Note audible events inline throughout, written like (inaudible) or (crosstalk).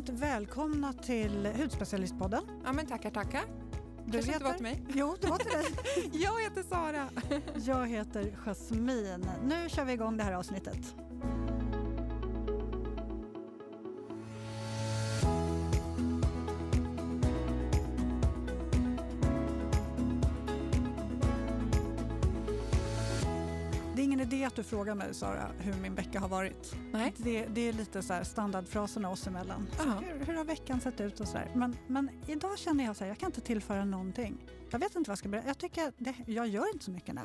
Varmt välkomna till Hudspecialistpodden. Ja men tackar, tackar. Du Kanske inte var till mig? Jo, det var till dig. (laughs) Jag heter Sara. Jag heter Jasmine. Nu kör vi igång det här avsnittet. Du frågar mig, Sara, hur min vecka har varit. Nej. Det, det är lite så här standardfraserna oss emellan. Så hur, hur har veckan sett ut och så där. Men, men idag känner jag här, jag kan inte tillföra någonting. Jag vet inte vad jag ska berätta. Jag tycker, det, jag gör inte så mycket nu.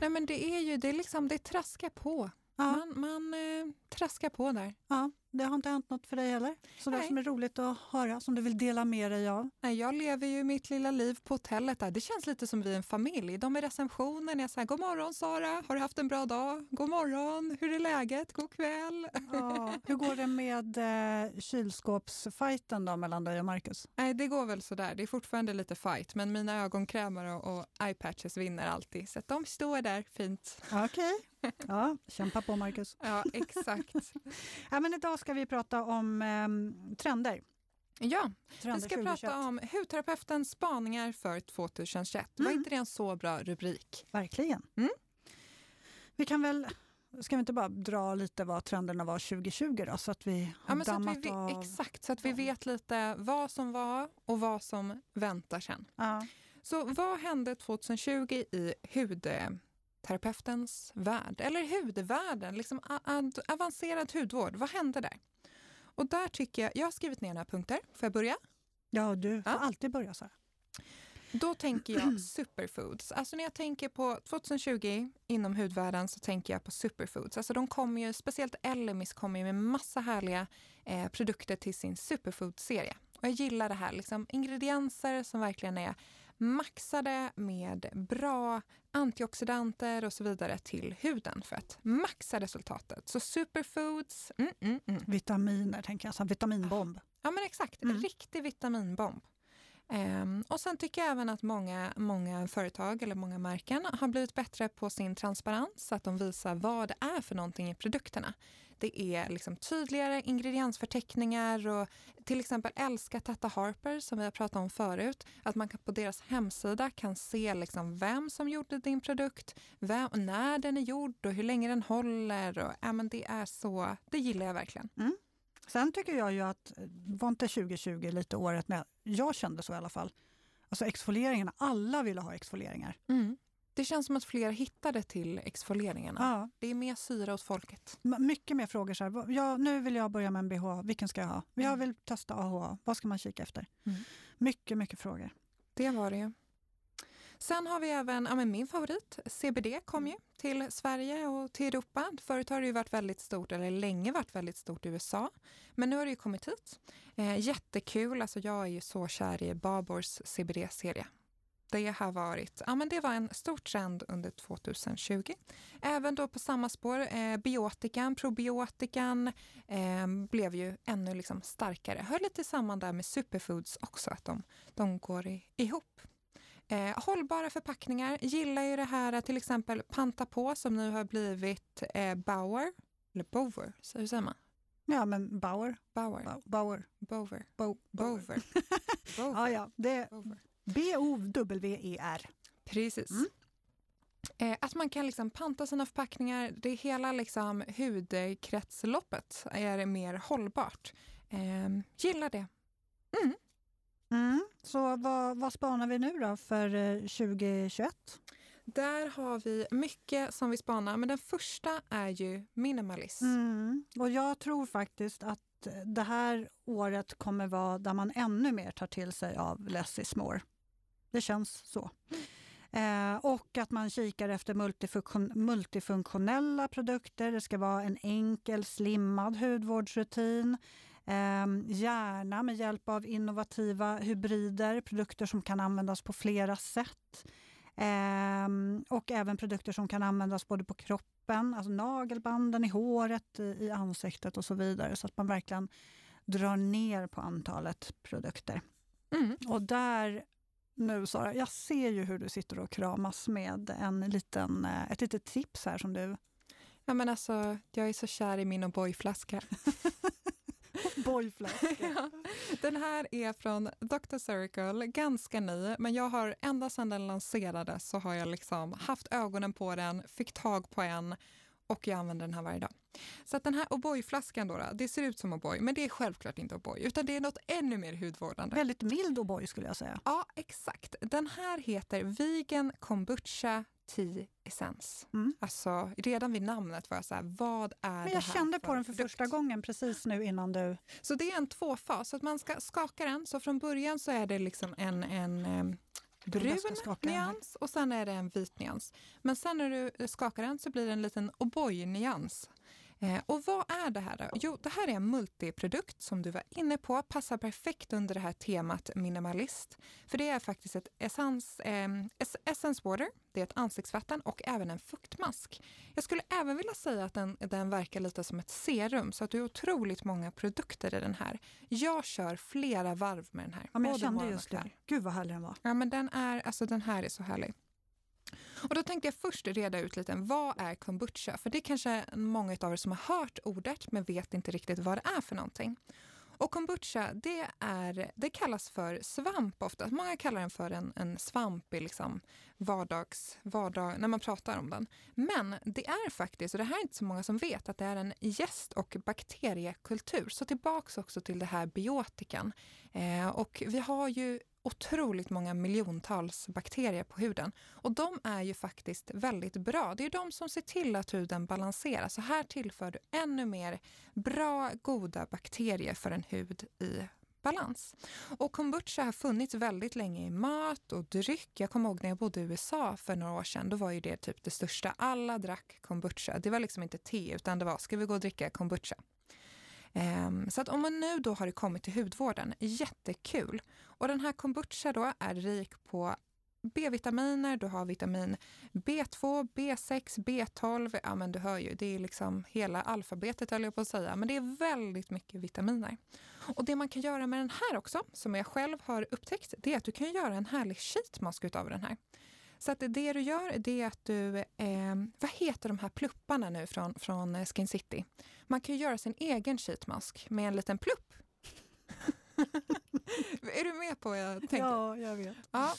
Nej men det är ju, det är liksom, det traskar på. Ja. Man, man eh, traskar på där. Ja, det har inte hänt något för dig heller? Så det Nej. som är roligt att höra, som du vill dela med dig av? Nej, jag lever ju mitt lilla liv på hotellet där. Det känns lite som vi är en familj. De i receptionen är så här, god morgon Sara, har du haft en bra dag? God morgon, hur är läget? God kväll. Ja. Hur går det med eh, kylskåpsfajten då mellan dig och Marcus? Nej, det går väl sådär. Det är fortfarande lite fight, men mina ögonkrämer och, och eyepatches vinner alltid. Så de står där fint. Okej, ja, kämpa på Marcus. Ja, exakt. Ja, men idag ska vi prata om eh, trender. Ja, trender vi ska 2021. prata om hudterapeutens spaningar för 2021. Var Mm. inte det en så bra rubrik? Verkligen. Mm. Vi kan väl, ska vi inte bara dra lite vad trenderna var 2020 då, så att vi har Ja, dammat vi, av? exakt, så att vi vet lite vad som var och vad som väntar sen. Ja. Så vad hände 2020 i hudterapeutens värld? Eller hudvärlden, liksom avancerad hudvård. Vad hände där? Och där tycker jag, jag har skrivit ner några punkter. Får jag börja? ja, du får Ja. alltid börja så här. Då tänker jag (clears throat) superfoods. Alltså när jag tänker på 2020 inom hudvärlden så tänker jag på superfoods. Alltså de kommer ju, speciellt Elemis kommer ju med massa härliga eh, produkter till sin superfood-serie. Och jag gillar det här, liksom ingredienser som verkligen är maxade med bra antioxidanter och så vidare till huden för att maxa resultatet. Så superfoods, mm, mm, mm. Vitaminer, tänker jag, så här, vitaminbomb. Ja men exakt, Mm. en riktig vitaminbomb. Ehm, och sen tycker jag även att många, många företag eller många märken har blivit bättre på sin transparens, så att de visar vad det är för någonting i produkterna. Det är liksom tydligare ingrediensförteckningar och till exempel älska Tata Harper som vi har pratat om förut, att man kan på deras hemsida kan se liksom vem som gjorde din produkt, vem, när den är gjord och hur länge den håller. Och, ja, men det är så, det gillar jag verkligen. Mm. Sen tycker jag ju att, eh, var inte 2020 lite året när jag kände så i alla fall, alltså exfolieringarna, alla ville ha exfolieringar. Mm. Det känns som att fler hittade till exfolieringarna. Ja, Det är mer syra åt folket. mycket mer frågor så här, ja, nu vill jag börja med en bh, vilken ska jag ha? Jag vill testa AHA, vad ska man kika efter? Mm. Mycket, mycket frågor. Det var det ju. Sen har vi även ja, men min favorit, CBD kom ju till Sverige och till Europa. Förut har det ju varit väldigt stort, eller länge varit väldigt stort i USA. Men nu har det ju kommit hit. Eh, jättekul, alltså jag är ju så kär i Babors CBD-serie. Det har varit, ja men det var en stor trend under 2020. Även då på samma spår, eh, biotikan, probiotikan eh, blev ju ännu liksom starkare. Hör lite samman där med superfoods också, att de, de går i, ihop. Eh, hållbara förpackningar, gillar ju det här till exempel Panta på som nu har blivit eh, Bauer, eller Bower, så hur säger man? Ja, men Bauer, Bauer, Bau- Bauer, Bower, Bo, Bower. (laughs) Ja, ja, det Bower. B-O-W-E-R. Precis. Mm. Eh, att man kan liksom panta sina förpackningar, det är hela liksom hudkretsloppet är mer hållbart. Eh, gillar det. Mm. Så vad, vad spanar vi nu då för eh, 2021? Där har vi mycket som vi spanar, men den första är ju minimalism. Mm. Och jag tror faktiskt att det här året kommer vara där man ännu mer tar till sig av less is more. Det känns så. Eh, och att man kikar efter multifunktion, multifunktionella produkter. Det ska vara en enkel slimmad hudvårdsrutin. Eh, gärna med hjälp av innovativa hybrider, produkter som kan användas på flera sätt. Eh, och även produkter som kan användas både på kroppen, alltså nagelbanden i håret, i, i ansiktet och så vidare. Så att man verkligen drar ner på antalet produkter. Mm. Och där nu Sara, jag ser ju hur du sitter och kramas med en liten, eh, ett litet tips här som du... Ja, men alltså, jag är så kär i min O'boy-flaska. (laughs) (laughs) O'boy-flaska. Ja, den här är från Dr. Circle, ganska ny, men jag har ända sedan den lanserades så har jag liksom haft ögonen på den, fick tag på en och jag använder den här varje dag. Så att den här O'boy-flaskan då, det ser ut som O'boy, men det är självklart inte O'boy, utan det är något ännu mer hudvårdande. Väldigt mild O'boy skulle jag säga. Ja, exakt. Den här heter Vegan Kombucha Tea Essence. Mm. Alltså, redan vid namnet var jag så här, vad är Men det jag här kände på den för produkt? första gången precis nu innan du... Så det är en tvåfas, så att man ska skaka den. Så från början så är det liksom en, en em, brun Jag nyans och sen är det en vit nyans. Men sen när du skakar den så blir det en liten O'boy-nyans. Eh, och vad är det här då? Jo, det här är en multiprodukt som du var inne på, passar perfekt under det här temat minimalist. För det är faktiskt ett essence, eh, es- essence water, det är ett ansiktsvatten och även en fuktmask. Jag skulle även vilja säga att den, den verkar lite som ett serum så att det är otroligt många produkter i den här. Jag kör flera varv med den här. Ja, men jag kände just det. Gud vad härlig den var. Ja, men den, är, alltså, den här är så härlig. Och då tänkte jag först reda ut lite, vad är kombucha? För det är kanske många av er som har hört ordet men vet inte riktigt vad det är för någonting. Och kombucha, det, är, det kallas för svamp ofta. Många kallar den för en, en svamp i liksom vardags, vardag, när man pratar om den. Men det är faktiskt, och det här är inte så många som vet, att det är en gäst och bakteriekultur. Så tillbaks också till det här biotikan. Eh, och vi har ju otroligt många miljontals bakterier på huden. Och de är ju faktiskt väldigt bra. Det är de som ser till att huden balanseras. Så här tillför du ännu mer bra, goda bakterier för en hud i balans. Och kombucha har funnits väldigt länge i mat och dryck. Jag kommer ihåg när jag bodde i USA för några år sedan. Då var ju det typ det största. Alla drack kombucha. Det var liksom inte te utan det var, ska vi gå och dricka kombucha? Ehm, så att om man nu då har det kommit till hudvården, jättekul. Och den här kombucha då är rik på B-vitaminer, du har vitamin B2, B6, B12, ja men du hör ju, det är liksom hela alfabetet höll jag på att säga, men det är väldigt mycket vitaminer. Och det man kan göra med den här också, som jag själv har upptäckt, det är att du kan göra en härlig sheetmask utav den här. Så att det du gör det är att du, eh, vad heter de här plupparna nu från, från eh, Skin City? Man kan ju göra sin egen sheetmask med en liten plupp. (laughs) är du med på vad jag tänker? Ja, jag vet. Ja.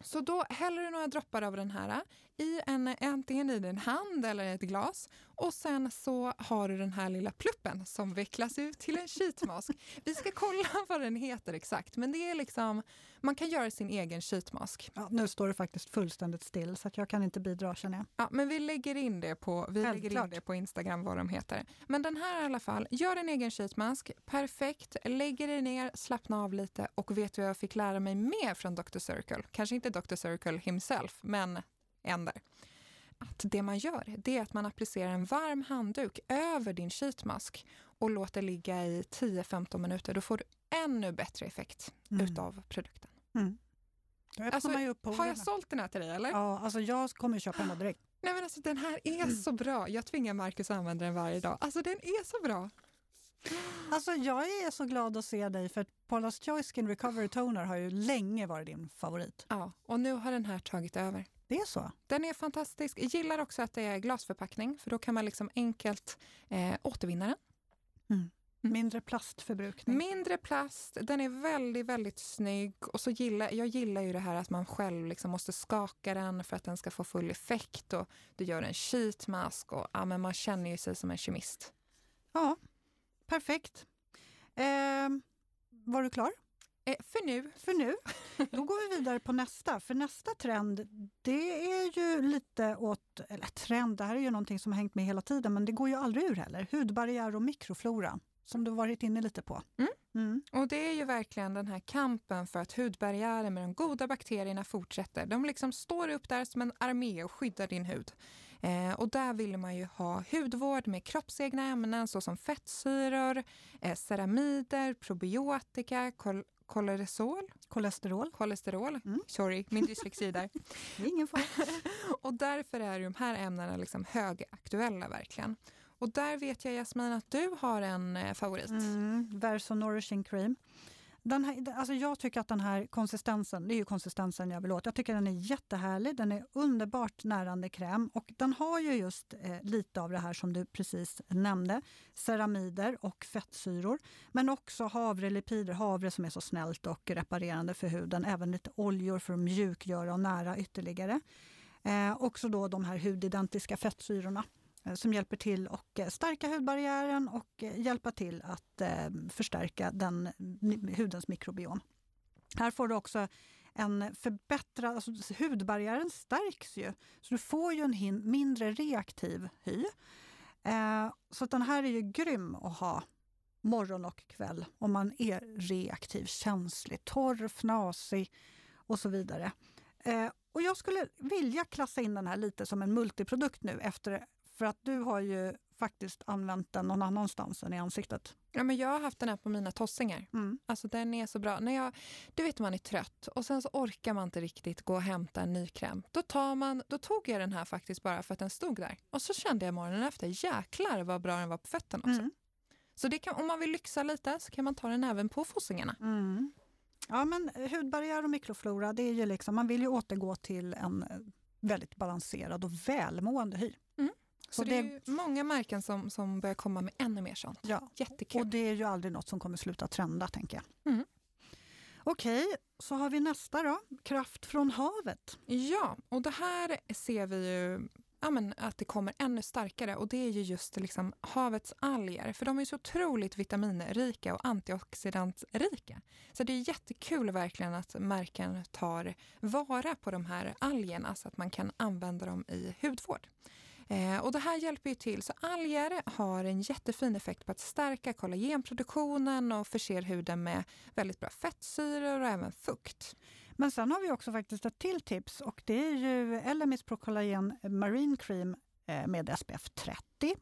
Så då häller du några droppar av den här i en, antingen i din hand eller ett glas och sen så har du den här lilla pluppen som vecklas ut till en sheetmask. Vi ska kolla (laughs) vad den heter exakt men det är liksom, man kan göra sin egen sheetmask. Ja, nu står det faktiskt fullständigt still så att jag kan inte bidra känner jag. Ja, men vi lägger in det på, vi lägger in det på Instagram vad de heter. Men den här i alla fall, gör en egen sheetmask, perfekt, lägger dig ner, slappna av lite och vet du vad jag fick lära mig mer från Dr. Circle? Kanske inte Dr. Circle himself, men en där. Att det man gör, det är att man applicerar en varm handduk över din sheetmask och låter ligga i 10-15 minuter. Då får du ännu bättre effekt Mm. utav produkten. Mm. Alltså, Har jag sålt den här till dig eller? Ja, alltså jag kommer köpa den direkt. Nej men alltså den här är så bra. Jag tvingar Marcus att använda den varje dag. Alltså den är så bra. Alltså jag är så glad att se dig för Paula's Choice Skin Recovery Toner har ju länge varit din favorit. Ja, och nu har den här tagit över. Det är så? Den är fantastisk. Jag gillar också att det är glasförpackning för då kan man liksom enkelt eh, återvinna den. Mm. Mindre plastförbrukning. Mindre plast, den är väldigt, väldigt snygg. Och så gillar, jag gillar ju det här att man själv liksom måste skaka den för att den ska få full effekt. Och du gör en sheetmask och ja, men man känner ju sig som en kemist. Ja, perfekt. Ehm, var du klar? Eh, för nu, För nu, då går vi vidare på nästa. För nästa trend, det är ju lite åt, eller trend, det här är ju någonting som har hängt med hela tiden, men det går ju aldrig ur heller. Hudbarriär och mikroflora, som du varit inne lite på. Mm. Mm. Och det är ju verkligen den här kampen för att hudbarriären med de goda bakterierna fortsätter. De liksom står upp där som en armé och skyddar din hud. Eh, och där vill man ju ha hudvård med kroppsegna ämnen såsom fettsyror, eh, ceramider, probiotika, kol kolesterol, Kolesterol, kolesterol. Mm. Sorry, min dyslexi där. (laughs) det är ingen fara. (laughs) Och därför är de här ämnena liksom högaktuella verkligen. Och där vet jag Jasmin att du har en eh, favorit. Mm, Verso Nourishing Cream den här, alltså jag tycker att den här konsistensen, det är ju konsistensen jag vill åt, jag tycker den är jättehärlig, den är underbart närande kräm och den har ju just eh, lite av det här som du precis nämnde, ceramider och fettsyror, men också havrelipider, havre som är så snällt och reparerande för huden, även lite oljor för att mjukgöra och nära ytterligare. Eh, också då de här hudidentiska fettsyrorna Eh, som hjälper till att eh, stärka hudbarriären och eh, hjälpa till att förstärka den, hudens mikrobiom. Här får du också en förbättrad... Alltså hudbarriären stärks ju, så du får ju en hin, mindre reaktiv hy. Eh, så den här är ju grym att ha morgon och kväll om man är reaktiv, känslig, torr, fnasig och så vidare. Eh, och jag skulle vilja klassa in den här lite som en multiprodukt nu efter för att du har ju faktiskt använt den någon annanstans än i ansiktet. Ja, men jag har haft den här på mina tossingar. Mm. Alltså den är så bra. När jag, du vet man är trött och sen så orkar man inte riktigt gå och hämta en ny kräm. Då, tar man, då tog jag den här faktiskt bara för att den stod där. Och så kände jag morgonen efter, jäklar vad bra den var på fötterna också. Mm. Så kan, om man vill lyxa lite så kan man ta den även på fossingarna. Mm. Ja men hudbarriär och mikroflora, det är ju liksom, man vill ju återgå till en väldigt balanserad och välmående hy. Så det, det, är många märken som, som börjar komma med ännu mer sånt. Ja. Jättekul. Och det är ju aldrig något som kommer sluta trenda, tänker jag. Mm. Okej, så har vi nästa då. Kraft från havet. Ja, och det här ser vi ju ja, men att det kommer ännu starkare och det är ju just liksom havets alger. För de är så otroligt vitaminrika och antioxidantrika. Så det är jättekul verkligen att märken tar vara på de här algerna så att man kan använda dem i hudvård. Eh, och det här hjälper ju till. Så alger har en jättefin effekt på att stärka kollagenproduktionen och förser huden med väldigt bra fettsyror och även fukt. Men sen har vi också faktiskt ett till tips och det är ju Elemis Pro Collagen Marine Cream eh, med SPF 30.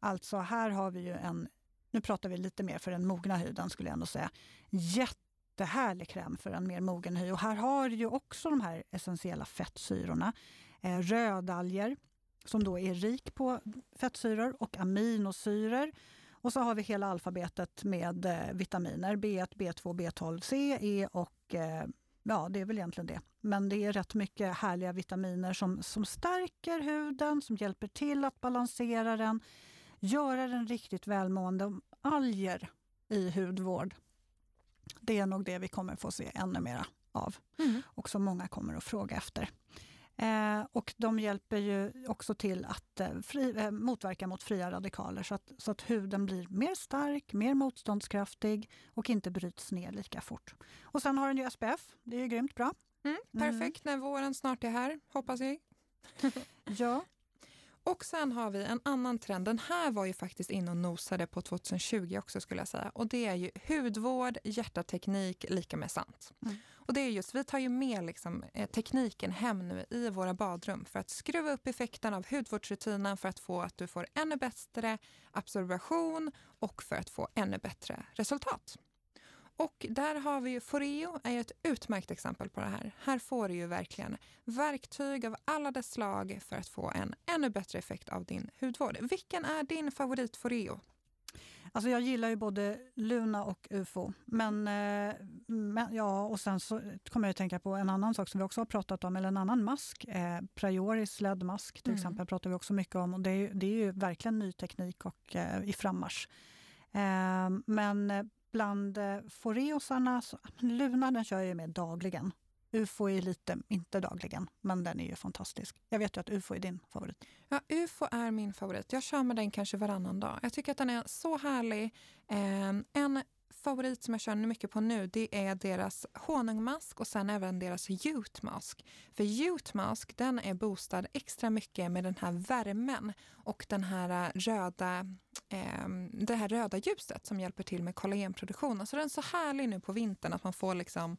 Alltså här har vi ju en, nu pratar vi lite mer för den mogna huden skulle jag ändå säga, jättehärlig kräm för en mer mogen hy. Och här har du ju också de här essentiella fettsyrorna, eh, rödalger, som då är rik på fettsyror och aminosyror. Och så har vi hela alfabetet med eh, vitaminer, B1, B2, B12, C, E och eh, ja, det är väl egentligen det. Men det är rätt mycket härliga vitaminer som, som stärker huden, som hjälper till att balansera den, göra den riktigt välmående. Alger i hudvård, det är nog det vi kommer få se ännu mer av mm. och som många kommer att fråga efter. Eh, och de hjälper ju också till att eh, fri, eh, motverka mot fria radikaler så att, så att huden blir mer stark, mer motståndskraftig och inte bryts ner lika fort. Och sen har den ju SPF, det är ju grymt bra. Mm, perfekt mm. när våren snart är här, hoppas vi. (laughs) (laughs) ja. Och sen har vi en annan trend. Den här var ju faktiskt inne och nosade på 2020 också skulle jag säga. Och det är ju hudvård, hjärtateknik, lika med sant. Mm. Och det är just, vi tar ju med liksom, eh, tekniken hem nu i våra badrum för att skruva upp effekten av hudvårdsrutinen för att få att du får ännu bättre absorption och för att få ännu bättre resultat. Och där har vi ju Foreo är ett utmärkt exempel på det här. Här får du ju verkligen verktyg av alla dess slag för att få en ännu bättre effekt av din hudvård. Vilken är din favorit Foreo? Alltså jag gillar ju både Luna och UFO. Men, eh, men, ja, och sen så kommer jag att tänka på en annan sak som vi också har pratat om, eller en annan mask. Eh, Prioris LED-mask till mm. exempel pratar vi också mycket om. Och det, är, det är ju verkligen ny teknik och eh, i frammarsch. Eh, men bland eh, foreosarna, Luna den kör jag med dagligen. UFO är lite, inte dagligen, men den är ju fantastisk. Jag vet ju att UFO är din favorit. Ja, UFO är min favorit. Jag kör med den kanske varannan dag. Jag tycker att den är så härlig. Eh, en favorit som jag kör mycket på nu det är deras honungmask och sen även deras jutmask. Mask. För jutmask Mask den är boostad extra mycket med den här värmen och den här eh, röda, ehm, det här röda ljuset som hjälper till med kollagenproduktionen. Så alltså den är så härlig nu på vintern att man får liksom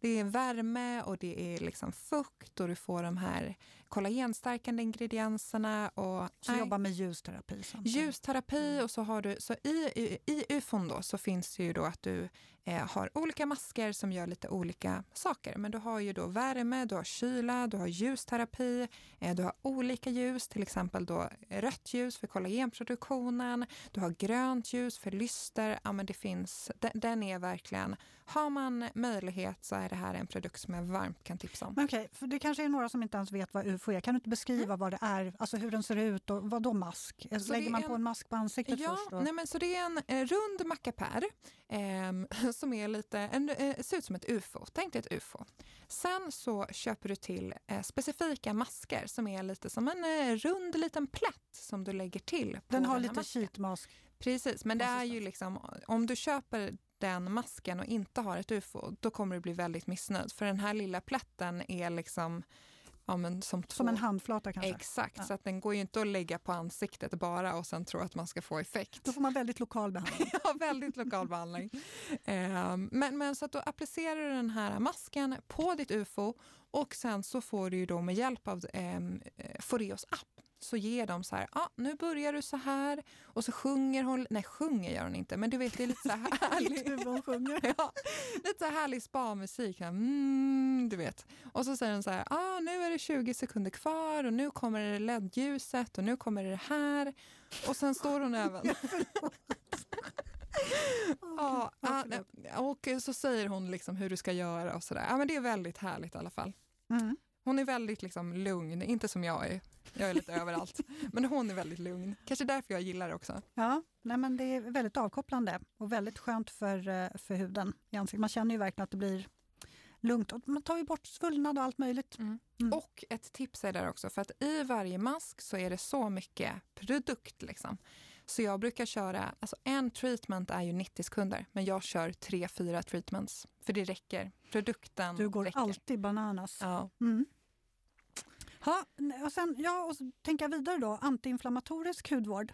det är värme och det är liksom fukt och du får de här kollagenstärkande ingredienserna. Och, så nej, jobba med ljusterapi? Samtidigt. Ljusterapi och så har du, så i, i, i UFON då så finns det ju då att du eh, har olika masker som gör lite olika saker. Men du har ju då värme, du har kyla, du har ljusterapi, eh, du har olika ljus, till exempel då rött ljus för kollagenproduktionen, du har grönt ljus för lyster. Ja, men det finns, den, den är verkligen har man möjlighet så är det här en produkt som jag varmt kan tipsa om. Okej, för det kanske är några som inte ens vet vad UFO är. Kan du inte beskriva mm. vad det är, alltså hur den ser ut och vad då mask? Så Lägger man en, på en mask på ansiktet ja, först? Då? Nej, men så det är en eh, rund mackapär eh, som är lite, en, eh, ser ut som ett UFO. Tänk dig ett UFO. Sen så köper du till eh, specifika masker som är lite som en eh, rund liten plätt som du lägger till. den har den lite sheetmask. Precis, men det är ju liksom om du köper den masken och inte har ett ufo, då kommer du bli väldigt missnöjd. För den här lilla plätten är liksom Ja, men som, som en handflata kanske? Exakt, ja. så att den går ju inte att lägga på ansiktet bara och sen tro att man ska få effekt. Då får man väldigt lokal behandling. (laughs) ja, väldigt lokal behandling. Eh, men, men så att då applicerar du den här masken på ditt ufo och sen så får du ju då med hjälp av eh, Foreos app så ger de så här, ah, nu börjar du så här och så sjunger hon, nej sjunger gör hon inte, men du vet det är lite så här (laughs) härlig, (laughs) ja, lite så här härlig spa-musik, mm, du vet. Och så säger hon så här, ah, nu är det 20 sekunder kvar och nu kommer det LED-ljuset och nu kommer det här. Och sen står hon (laughs) även... ja, och så säger hon liksom hur du ska göra och sådär. Ja, men det är väldigt härligt i alla fall. Mm. Hon är väldigt liksom lugn, inte som jag är. Jag är lite (laughs) överallt. Men hon är väldigt lugn. Kanske därför jag gillar det också. Ja, nej men det är väldigt avkopplande och väldigt skönt för, eh, för huden i ansiktet. Man känner ju verkligen att det blir lugnt. Och man tar ju bort svullnad och allt möjligt. Mm. Mm. Och ett tips är där också, för att i varje mask så är det så mycket produkt. Liksom. Så jag brukar köra, alltså en treatment är ju 90 sekunder, men jag kör tre, fyra treatments. För det räcker. Produkten Du går räcker. alltid bananas. Ja. Mm. Ha, och sen, ja, och jag vidare då, antiinflammatorisk hudvård.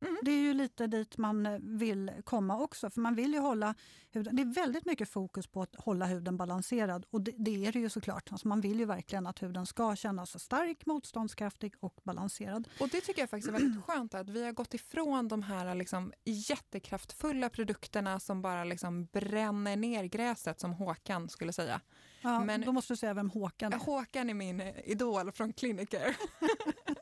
Mm. Det är ju lite dit man eh, vill komma också, för man vill ju hålla huden... Det är väldigt mycket fokus på att hålla huden balanserad och det, det är det ju såklart. Alltså man vill ju verkligen att huden ska kännas stark, motståndskraftig och balanserad. Och det tycker jag faktiskt är väldigt (clears throat) skönt att vi har gått ifrån de här liksom jättekraftfulla produkterna som bara liksom bränner ner gräset som Håkan skulle säga. Ja, Men, då måste du säga vem Håkan är. Håkan är min idol från Clinicer. (laughs)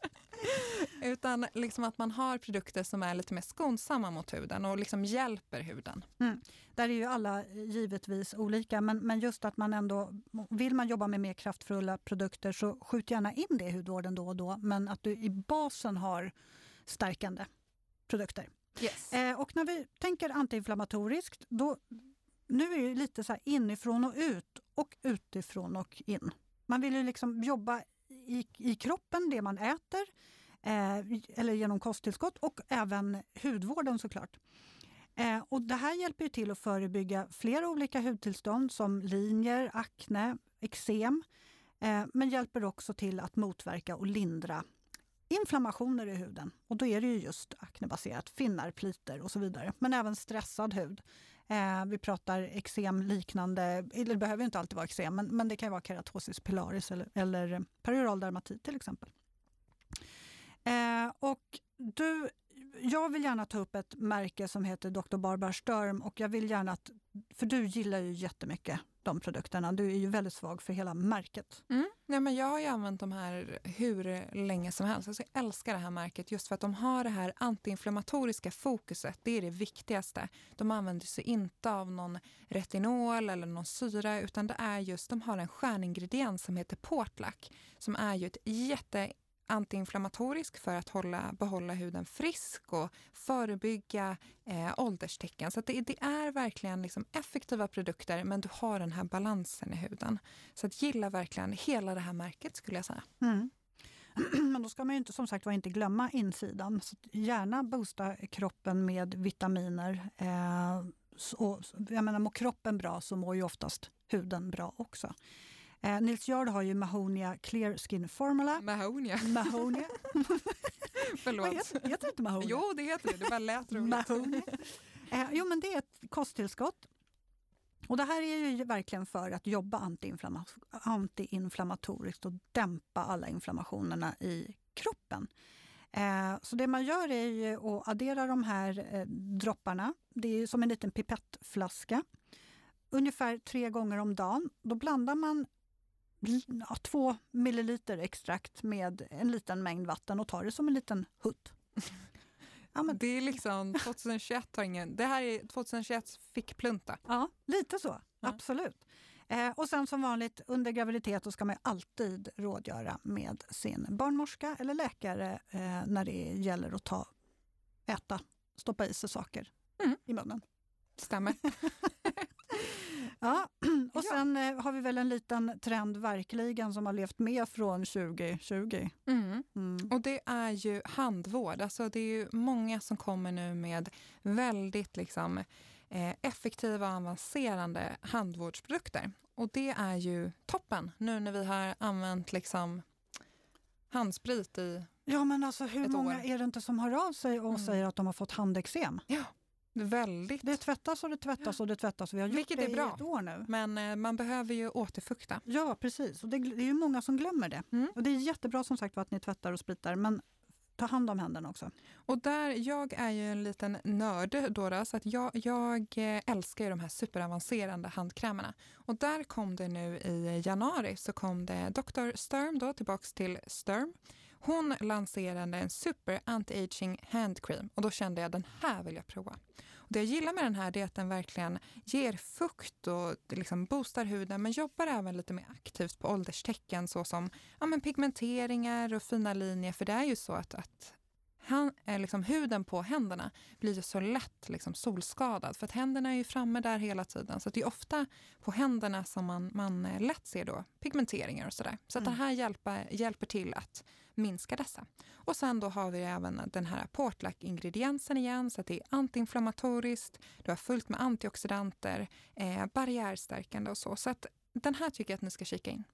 Utan liksom att man har produkter som är lite mer skonsamma mot huden och liksom hjälper huden. Mm. Där är ju alla givetvis olika, men, men just att man ändå... Vill man jobba med mer kraftfulla produkter så skjut gärna in det i hudvården då och då, men att du i basen har stärkande produkter. Yes. Eh, och när vi tänker antiinflammatoriskt, då, nu är det lite så inifrån och ut och utifrån och in. Man vill ju liksom jobba i, i kroppen, det man äter, Eh, eller genom kosttillskott och även hudvården såklart. Eh, och det här hjälper till att förebygga flera olika hudtillstånd som linjer, akne, eksem, eh, men hjälper också till att motverka och lindra inflammationer i huden. Och då är det ju just aknebaserat, finnar, pliter och så vidare. Men även stressad hud. Eh, vi pratar eksem liknande, det behöver inte alltid vara eksem, men, men det kan vara keratosis pilaris eller, eller perioral dermatit till exempel. Eh, och du, jag vill gärna ta upp ett märke som heter Dr. Barbara Sturm och jag vill gärna att, för du gillar ju jättemycket de produkterna. Du är ju väldigt svag för hela märket. Mm. Nej, men jag har ju använt de här hur länge som helst. Alltså jag älskar det här märket just för att de har det här antiinflammatoriska fokuset. Det är det viktigaste. De använder sig inte av någon retinol eller någon syra utan det är just, de har en stjärningrediens som heter Portlack som är ju ett jätte antiinflammatorisk för att hålla, behålla huden frisk och förebygga eh, ålderstecken. Så det, det, är verkligen liksom effektiva produkter men du har den här balansen i huden. Så att gilla verkligen hela det här märket skulle jag säga. Mm. (clears throat) Men då ska man ju inte, som sagt var inte glömma insidan. Så gärna boosta kroppen med vitaminer. Eh, så, jag menar, mår kroppen bra så mår ju oftast huden bra också. Eh, Nils Jard har ju Mahonia Clear Skin Formula. Mahonia. Mahonia. (laughs) Förlåt. heter, heter det inte Mahonia? Jo, det heter det. Det bara lät roligt. Mahonia. Eh, jo, men det är ett kosttillskott. Och det här är ju verkligen för att jobba antiinflamma antiinflammatoriskt och dämpa alla inflammationerna i kroppen. Eh, så det man gör är ju att addera de här eh, dropparna. Det är som en liten pipettflaska. Ungefär tre gånger om dagen. Då blandar man ja, två milliliter extrakt med en liten mängd vatten och tar det som en liten hutt. (laughs) Ja, det är liksom 2021 har ingen... Det här är 2021 fickplunta. Ja, lite så. Ja. Absolut. Eh, och sen som vanligt under graviditet så ska man alltid rådgöra med sin barnmorska eller läkare eh, när det gäller att ta, äta, stoppa i sig saker Mm. i munnen. Stämmer. (laughs) Ja, (clears throat) och Ja. sen eh, har vi väl en liten trend verkligen som har levt med från 2020. Mm. Mm. Och det är ju handvård. Alltså det är ju många som kommer nu med väldigt liksom, eh, effektiva och avancerande handvårdsprodukter. Och det är ju toppen nu när vi har använt liksom handsprit i Ja, men alltså hur många år. är det inte som hör av sig och Mm. säger att de har fått handeksem? Väldigt... Det tvättas och det tvättas och det tvättas. Vi har gjort Vilket det är bra. i ett år nu. Men eh, man behöver ju återfukta. Ja, precis. Och det, det är ju många som glömmer det. Mm. Och Det är jättebra som sagt att ni tvättar och spritar, men ta hand om händerna också. Och där, jag är ju en liten nörd då så att jag, jag eh, älskar ju de här superavancerande handkrämerna. Och där kom det nu i januari så kom det Dr. Sturm då, tillbaks till Sturm. Hon lanserade en super anti-aging handcream och då kände jag den här vill jag prova. Och det jag gillar med den här är att den verkligen ger fukt och liksom boostar huden men jobbar även lite mer aktivt på ålderstecken såsom ja, men pigmenteringar och fina linjer. För det är ju så att, att han, eh, liksom, huden på händerna blir ju så lätt liksom, solskadad för att händerna är ju framme där hela tiden. Så att det är ofta på händerna som man, man eh, lätt ser då pigmenteringar och sådär. Så att Mm. det här hjälper, hjälper till att minska dessa. Och sen då har vi även den här Portlac-ingrediensen igen så att det är antiinflammatoriskt, du har fullt med antioxidanter, eh, barriärstärkande och så. Så att den här tycker jag att ni ska kika in.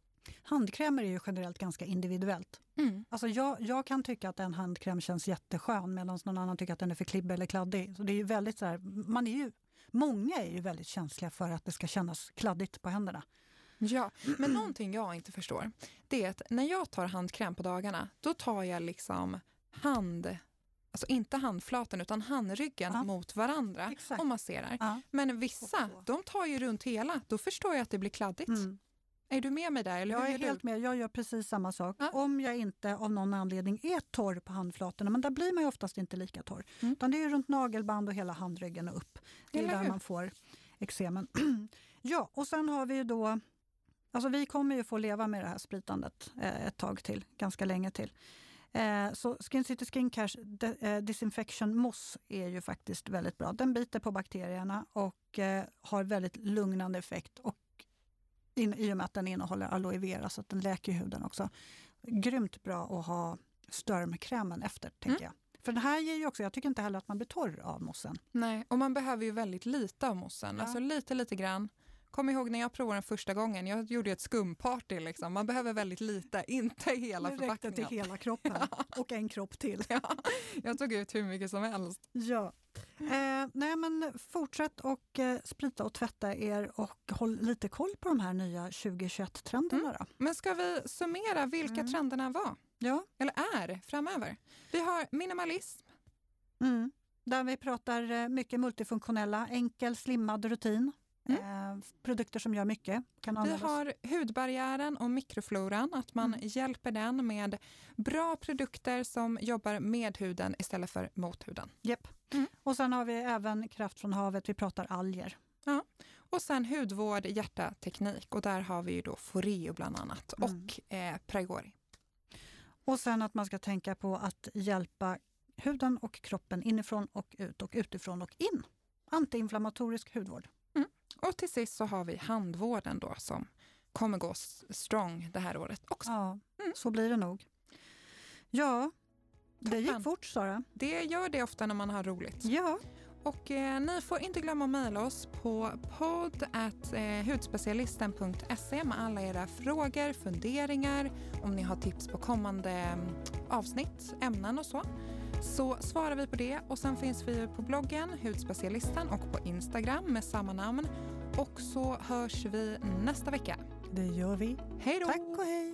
Handkrämer är ju generellt ganska individuellt. Alltså jag, jag kan tycka att en handkräm känns jätteskön medan någon annan tycker att den är för klibbig eller kladdig. Så det är ju väldigt så här, man är ju, många är ju väldigt känsliga för att det ska kännas kladdigt på händerna. Ja, men någonting jag inte förstår det är att när jag tar handkräm på dagarna då tar jag liksom hand, alltså inte handflatan utan handryggen Ja. mot varandra Exakt. och masserar. Ja. Men vissa, de tar ju runt hela. Då förstår jag att det blir kladdigt. Mm. Är du med mig där? Eller Jag är gör du? helt med, jag gör precis samma sak. Ja. Om jag inte av någon anledning är torr på handflatorna, men där blir man ju oftast inte lika torr. Mm. Utan det är ju runt nagelband och hela handryggen och upp. Det är Eller där hur? man får eksemen. (clears throat) ja, och sen har vi ju då Alltså vi kommer ju få leva med det här spritandet eh, ett tag till, ganska länge till. Eh, så Skin City Skincares de, eh, Disinfection Mousse är ju faktiskt väldigt bra. Den biter på bakterierna och har väldigt lugnande effekt och in, i och med att den innehåller aloe vera så att den läker huden också. Grymt bra att ha Sturmkrämen efter, tänker jag. För den här ger ju också, jag tycker inte heller att man blir torr av mossen. Nej, och man behöver ju väldigt lite av mossen. Ja. Alltså lite, lite grann. Kom ihåg när jag provade den första gången, jag gjorde ett skumparty. Liksom. Man behöver väldigt lite, (laughs) inte hela Det räckte förpackningen. till hela kroppen (laughs) och en kropp till. (laughs) Ja, jag tog ut hur mycket som helst. Ja. Eh, nej men fortsätt och eh, sprita och tvätta er och håll lite koll på de här nya 2021-trenderna. Då. Men ska vi summera vilka Mm. trenderna var? Ja. Eller är framöver? Vi har minimalism. Mm. Där vi pratar eh, mycket multifunktionella, enkel slimmad rutin. Eh, produkter som gör mycket. Kan Mm. Vi användas. har hudbarriären och mikrofloran, att man Mm. hjälper den med bra produkter som jobbar med huden istället för mot huden. Japp. Mm. Och sen har vi även kraft från havet. Vi pratar alger. Och sen hudvård, hjärta, teknik och där har vi ju då Foreo bland annat Mm. och eh, Pragori. Och sen att man ska tänka på att hjälpa huden och kroppen inifrån och ut och utifrån och in. Antiinflammatorisk hudvård. Och till sist så har vi handvården då som kommer gå strong det här året också. Ja, Mm. så blir det nog. Ja, det gick fort Sara. Det gör det ofta när man har roligt. Ja, Och eh, ni får inte glömma att mejla oss på podd eh, med alla era frågor, funderingar, om ni har tips på kommande mm, avsnitt, ämnen och så. Så svarar vi på det och sen finns vi på bloggen Hudspecialisten och på Instagram med samma namn. Och så hörs vi nästa vecka. det gör vi. Hej då! Tack och hej!